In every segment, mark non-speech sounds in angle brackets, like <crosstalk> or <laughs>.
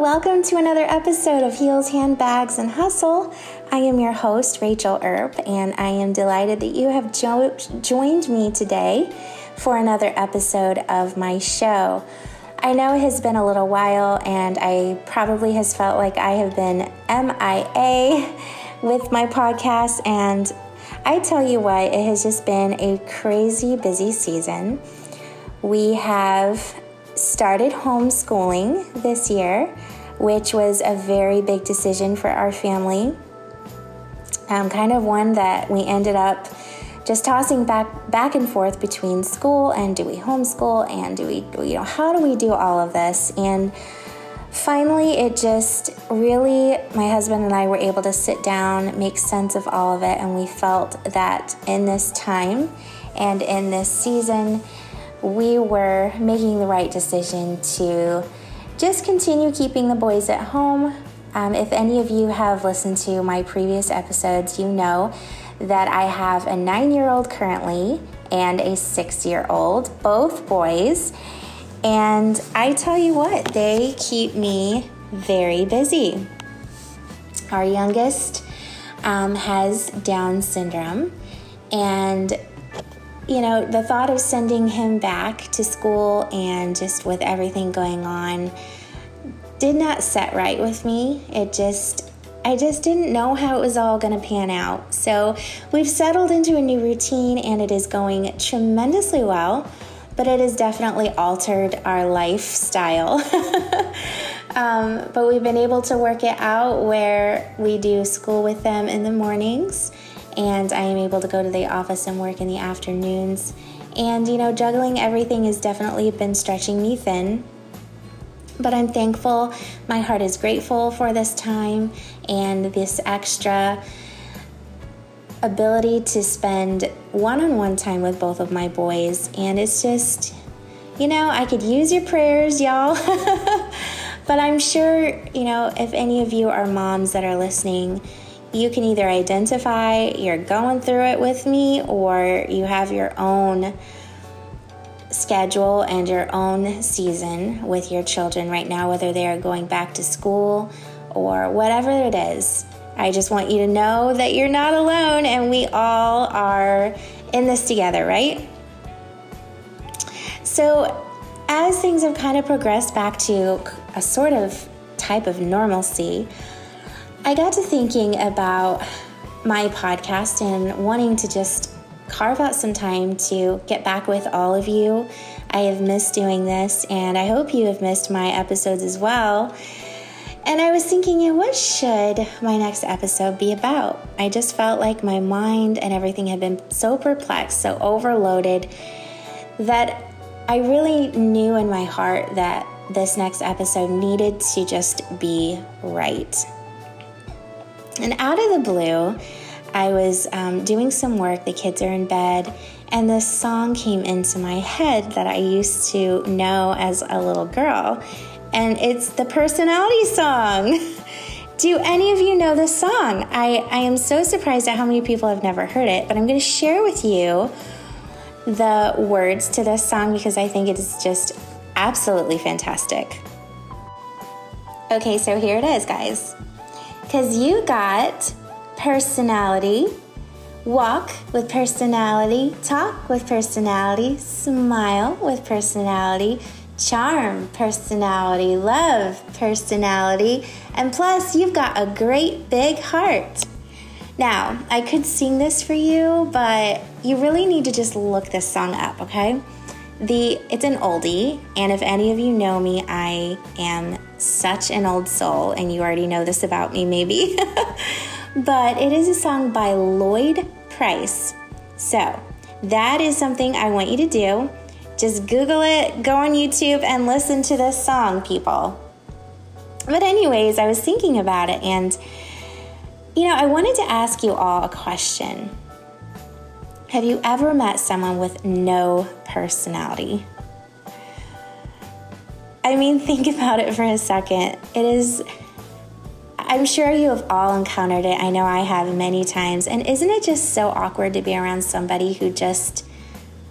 welcome to another episode of Heels, Handbags, and Hustle. I am your host, Rachel Earp, and I am delighted that you have jo- joined me today for another episode of my show. I know it has been a little while, and I probably has felt like I have been MIA with my podcast, and I tell you what, it has just been a crazy busy season. We have started homeschooling this year, which was a very big decision for our family. Um, kind of one that we ended up just tossing back back and forth between school and do we homeschool and do we you know how do we do all of this and finally it just really my husband and I were able to sit down make sense of all of it and we felt that in this time and in this season we were making the right decision to just continue keeping the boys at home. Um, if any of you have listened to my previous episodes, you know that I have a nine year old currently and a six year old, both boys. And I tell you what, they keep me very busy. Our youngest um, has Down syndrome, and you know, the thought of sending him back to school and just with everything going on did not set right with me. It just, I just didn't know how it was all going to pan out. So we've settled into a new routine and it is going tremendously well, but it has definitely altered our lifestyle. <laughs> um, but we've been able to work it out where we do school with them in the mornings and I am able to go to the office and work in the afternoons. And you know, juggling everything has definitely been stretching me thin. But I'm thankful. My heart is grateful for this time and this extra ability to spend one on one time with both of my boys. And it's just, you know, I could use your prayers, y'all. <laughs> but I'm sure, you know, if any of you are moms that are listening, you can either identify you're going through it with me or you have your own schedule and your own season with your children right now, whether they are going back to school or whatever it is. I just want you to know that you're not alone and we all are in this together, right? So, as things have kind of progressed back to a sort of type of normalcy, I got to thinking about my podcast and wanting to just carve out some time to get back with all of you. I have missed doing this, and I hope you have missed my episodes as well. And I was thinking, what should my next episode be about? I just felt like my mind and everything had been so perplexed, so overloaded, that I really knew in my heart that this next episode needed to just be right. And out of the blue, I was um, doing some work, the kids are in bed, and this song came into my head that I used to know as a little girl. And it's the personality song. <laughs> Do any of you know this song? I, I am so surprised at how many people have never heard it, but I'm going to share with you the words to this song because I think it is just absolutely fantastic. Okay, so here it is, guys. Because you got personality, walk with personality, talk with personality, smile with personality, charm personality, love personality, and plus you've got a great big heart. Now, I could sing this for you, but you really need to just look this song up, okay? The it's an oldie, and if any of you know me, I am such an old soul, and you already know this about me, maybe. <laughs> but it is a song by Lloyd Price. So that is something I want you to do. Just Google it, go on YouTube, and listen to this song, people. But, anyways, I was thinking about it, and you know, I wanted to ask you all a question. Have you ever met someone with no personality? I mean, <laughs> think about it for a second. It is, I'm sure you have all encountered it. I know I have many times. And isn't it just so awkward to be around somebody who just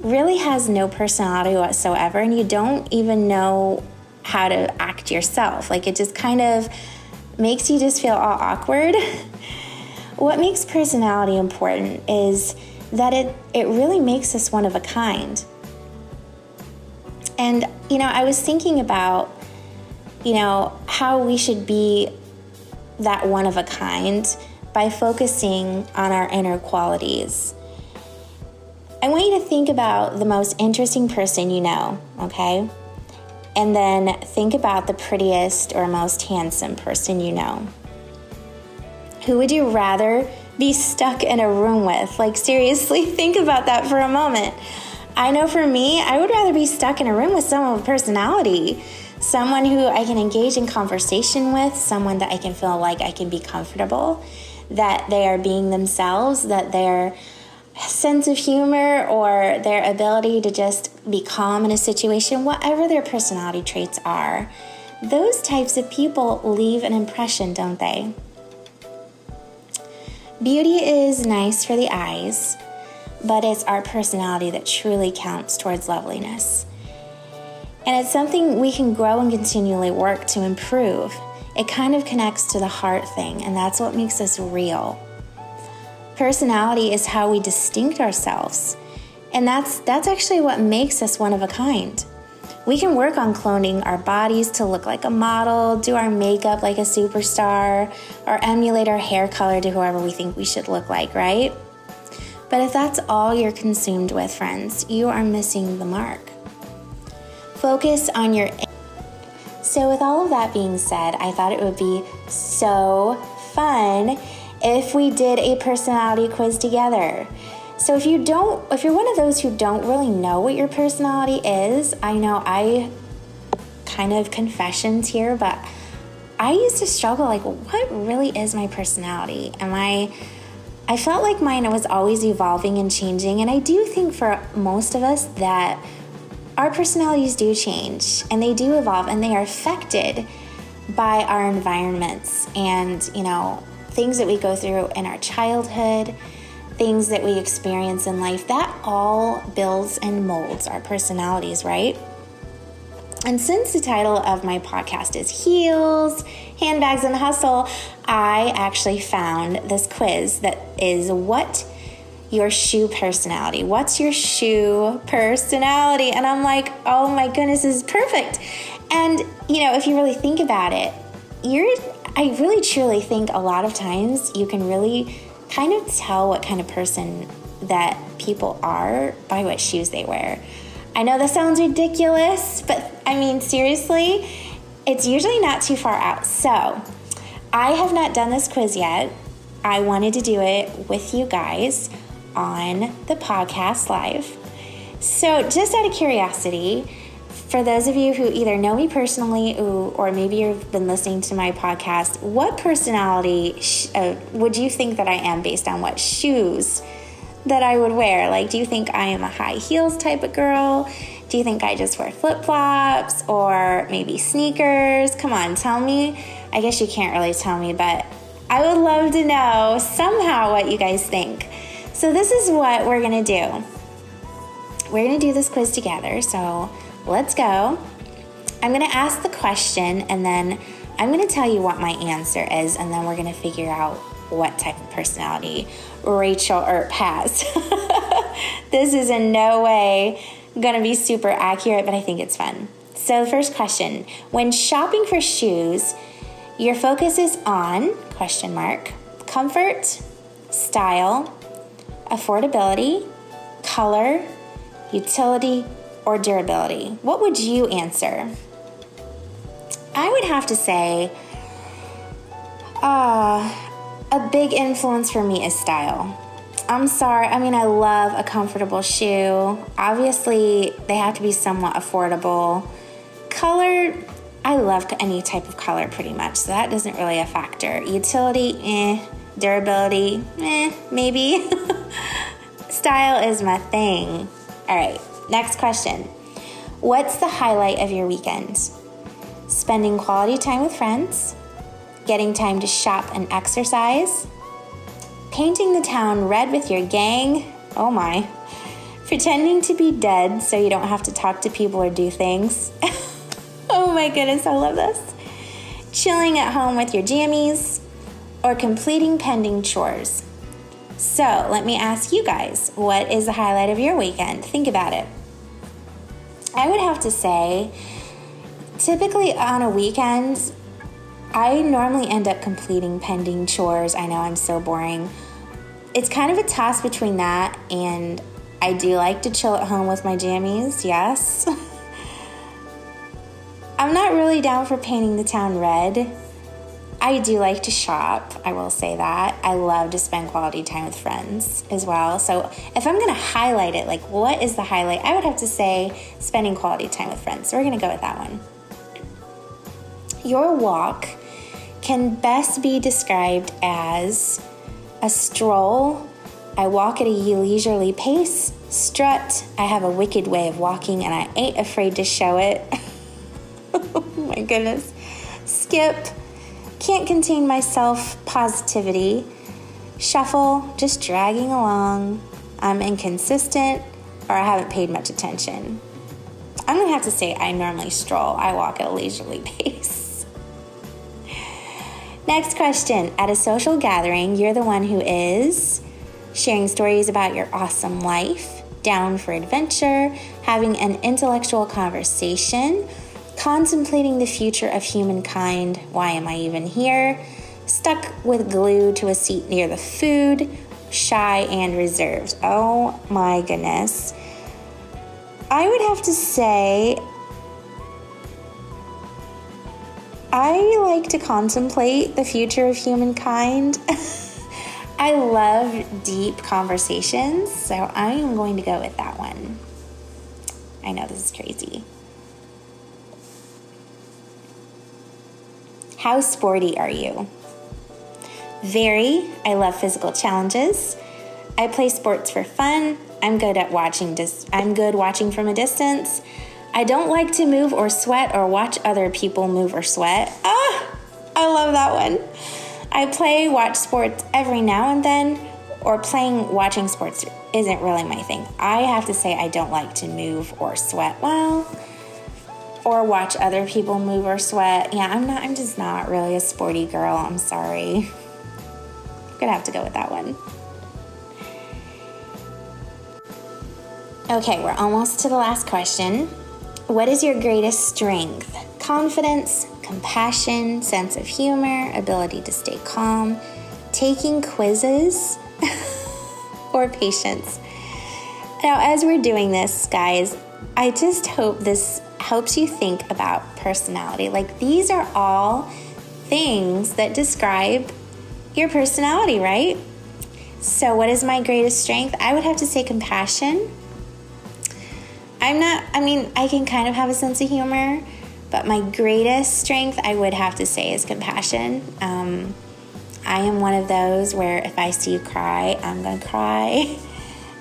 really has no personality whatsoever and you don't even know how to act yourself. Like it just kind of makes you just feel all awkward. <laughs> what makes personality important is that it, it really makes us one of a kind. And, you know, I was thinking about, you know, how we should be that one of a kind by focusing on our inner qualities. I want you to think about the most interesting person you know, okay? And then think about the prettiest or most handsome person you know. Who would you rather be stuck in a room with? Like, seriously, <laughs> think about that for a moment. I know for me, I would rather be stuck in a room with someone with personality, someone who I can engage in conversation with, someone that I can feel like I can be comfortable, that they are being themselves, that their sense of humor or their ability to just be calm in a situation, whatever their personality traits are, those types of people leave an impression, don't they? Beauty is nice for the eyes, but it's our personality that truly counts towards loveliness. And it's something we can grow and continually work to improve. It kind of connects to the heart thing, and that's what makes us real. Personality is how we distinct ourselves, and that's that's actually what makes us one of a kind. We can work on cloning our bodies to look like a model, do our makeup like a superstar, or emulate our hair color to whoever we think we should look like, right? But if that's all you're consumed with, friends, you are missing the mark. Focus on your. So, with all of that being said, I thought it would be so fun if we did a personality quiz together. So, if you don't, if you're one of those who don't really know what your personality is, I know I kind of confessions here, but I used to struggle like, what really is my personality? Am I I felt like mine was always evolving and changing, and I do think for most of us that our personalities do change and they do evolve and they are affected by our environments and, you know, things that we go through in our childhood, things that we experience in life. That all builds and molds our personalities, right? And since the title of my podcast is Heels, Handbags, and Hustle, I actually found this quiz that is what your shoe personality. What's your shoe personality? And I'm like, oh my goodness, this is perfect. And you know, if you really think about it, you're I really truly think a lot of times you can really kind of tell what kind of person that people are by what shoes they wear. I know this sounds ridiculous, but I mean, seriously, it's usually not too far out. So, I have not done this quiz yet. I wanted to do it with you guys on the podcast live. So, just out of curiosity, for those of you who either know me personally or maybe you've been listening to my podcast, what personality uh, would you think that I am based on what shoes that I would wear? Like, do you think I am a high heels type of girl? Do you think I just wear flip flops or maybe sneakers? Come on, tell me. I guess you can't really tell me, but I would love to know somehow what you guys think. So, this is what we're gonna do. We're gonna do this quiz together, so let's go. I'm gonna ask the question and then I'm gonna tell you what my answer is, and then we're gonna figure out what type of personality Rachel Earp has. <laughs> this is in no way going to be super accurate, but I think it's fun. So, first question When shopping for shoes, your focus is on question mark comfort, style, affordability, color, utility, or durability. What would you answer? I would have to say, uh, a big influence for me is style. I'm sorry. I mean, I love a comfortable shoe. Obviously, they have to be somewhat affordable. Color, I love any type of color pretty much, so that doesn't really a factor. Utility, eh. Durability, eh, maybe. <laughs> Style is my thing. All right, next question. What's the highlight of your weekend? Spending quality time with friends, getting time to shop and exercise, painting the town red with your gang, oh my, <laughs> pretending to be dead so you don't have to talk to people or do things. <laughs> oh my goodness, I love this. Chilling at home with your jammies or completing pending chores. So let me ask you guys what is the highlight of your weekend? Think about it. I would have to say, typically on a weekend, I normally end up completing pending chores. I know I'm so boring. It's kind of a toss between that and I do like to chill at home with my jammies, yes. <laughs> I'm not really down for painting the town red. I do like to shop, I will say that. I love to spend quality time with friends as well. So, if I'm gonna highlight it, like what is the highlight? I would have to say spending quality time with friends. So, we're gonna go with that one. Your walk can best be described as a stroll. I walk at a leisurely pace, strut. I have a wicked way of walking and I ain't afraid to show it. <laughs> oh my goodness. Skip can't contain myself positivity. Shuffle, just dragging along. I'm inconsistent or I haven't paid much attention. I'm gonna have to say I normally stroll. I walk at a leisurely <laughs> pace. Next question. At a social gathering, you're the one who is sharing stories about your awesome life, down for adventure, having an intellectual conversation, contemplating the future of humankind. Why am I even here? Stuck with glue to a seat near the food, shy and reserved. Oh my goodness. I would have to say, I like to contemplate the future of humankind. <laughs> I love deep conversations, so I am going to go with that one. I know this is crazy. How sporty are you? Very. I love physical challenges. I play sports for fun. I'm good at watching dis- I'm good watching from a distance. I don't like to move or sweat or watch other people move or sweat. Ah, I love that one. I play watch sports every now and then or playing watching sports isn't really my thing. I have to say I don't like to move or sweat. Well, or watch other people move or sweat. Yeah, I'm not, I'm just not really a sporty girl. I'm sorry. I'm gonna have to go with that one. Okay, we're almost to the last question. What is your greatest strength? Confidence, compassion, sense of humor, ability to stay calm, taking quizzes, <laughs> or patience? Now, as we're doing this, guys, I just hope this helps you think about personality. Like these are all things that describe your personality, right? So, what is my greatest strength? I would have to say compassion. I'm not, I mean, I can kind of have a sense of humor, but my greatest strength, I would have to say, is compassion. Um, I am one of those where if I see you cry, I'm to cry. <laughs>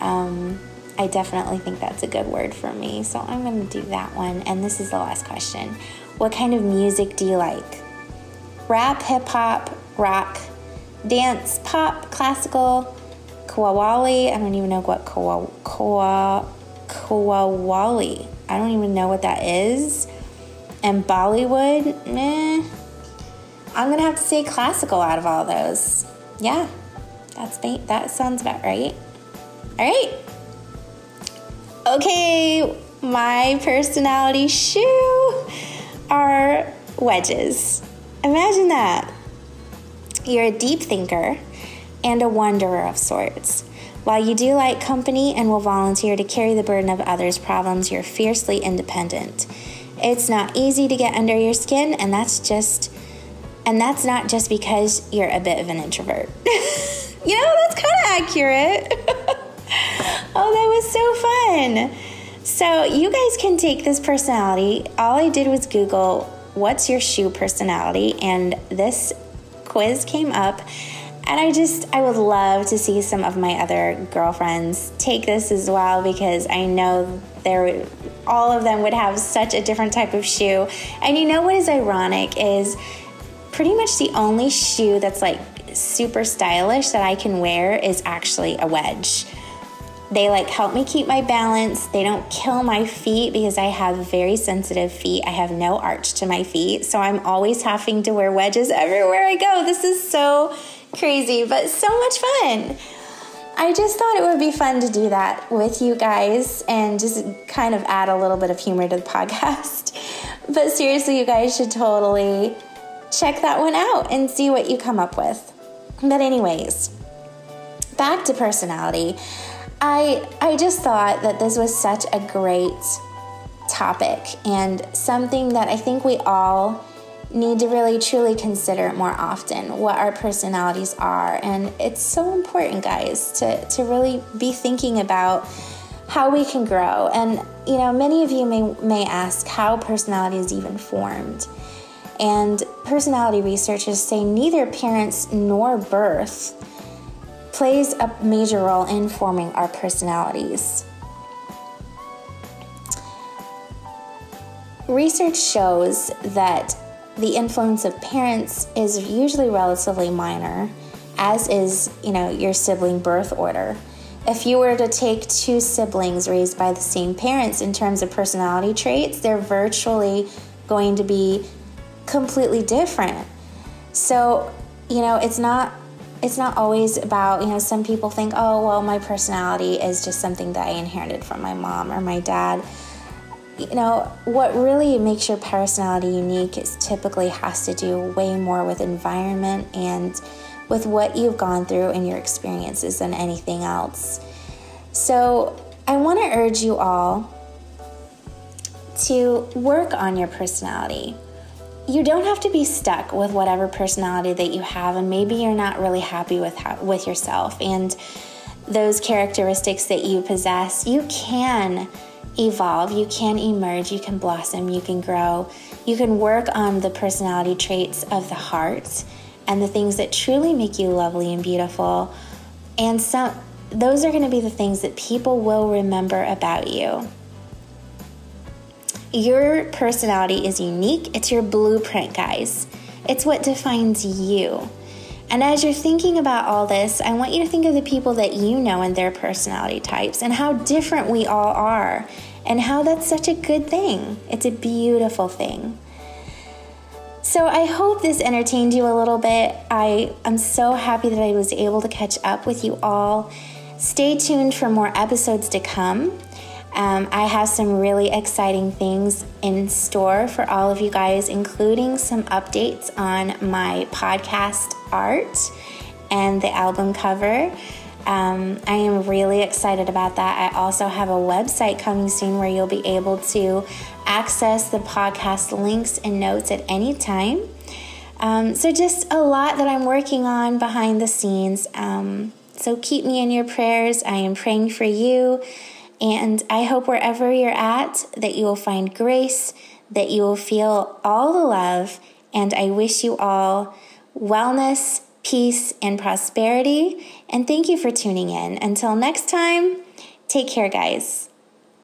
Um, I definitely think that's a good word for me. So I'm to do that one. And this is the last question What kind of music do you like? Rap, hip hop, rock, dance, pop, classical, qawwali. I don't even know what kawa. I don't even know what that is. And Bollywood, meh. I'm gonna have to say classical out of all those. Yeah, that's that sounds about right. All right. Okay, my personality shoe are wedges. Imagine that. You're a deep thinker and a wanderer of sorts. While you do like company and will volunteer to carry the burden of others' problems, you're fiercely independent. It's not easy to get under your skin, and that's just and that's not just because you're a bit of an introvert. <laughs> you know, that's kind of accurate. <laughs> oh, that was so fun. So, you guys can take this personality. All I did was Google, what's your shoe personality? And this quiz came up. And I just, I would love to see some of my other girlfriends take this as well because I know there, all of them would have such a different type of shoe. And you know what is ironic is pretty much the only shoe that's like super stylish that I can wear is actually a wedge. They like help me keep my balance. They don't kill my feet because I have very sensitive feet. I have no arch to my feet. So I'm always having to wear wedges everywhere I go. This is so crazy, but so much fun. I just thought it would be fun to do that with you guys and just kind of add a little bit of humor to the <laughs> podcast. But seriously, you guys should totally check that one out and see what you come up with. But, anyways, back to personality. I I just thought that this was such a great topic and something that I think we all need to really truly consider more often what our personalities are. And it's so important guys to to really be thinking about how we can grow. And you know many of you may may ask how personality is even formed. And personality researchers say neither parents nor birth plays a major role in forming our personalities. Research shows that the influence of parents is usually relatively minor, as is, you know, your sibling birth order. If you were to take two siblings raised by the same parents in terms of personality traits, they're virtually going to be completely different. So, you know, it's not it's not always about, you know, some people think, oh, well, my personality is just something that I inherited from my mom or my dad. You know, what really makes your personality unique is typically has to do way more with environment and with what you've gone through and your experiences than anything else. So, I want to urge you all to work on your personality you don't have to be stuck with whatever personality that you have and maybe you're not really happy with with yourself. And those characteristics that you possess you can evolve you can emerge you can blossom you can grow. You can work on the personality traits of the heart and the things that truly make you lovely and beautiful. And some those are going to be the things that people will remember about you your personality is unique, it's your blueprint, guys. It's what defines you. And as you're thinking about all this, I want you to think of the people that you know and their personality types and how different we all are and how that's such a good thing. It's a beautiful thing. So I hope this entertained you a little bit. I am so happy that I was able to catch up with you all. Stay tuned for more episodes to come. Um, I have some really exciting things in store for all of you guys, including some updates on my podcast art and the album cover. Um, I am really excited about that. I also have a website coming soon where you'll be able to access the podcast links and notes at any time. Um, so, just a lot that I'm working on behind the scenes. Um, so, keep me in your prayers. I am praying for you. And I hope wherever you're at that you will find grace, that you will feel all the love. And I wish you all wellness, peace, and prosperity. And thank you for tuning in. Until next time, take care, guys.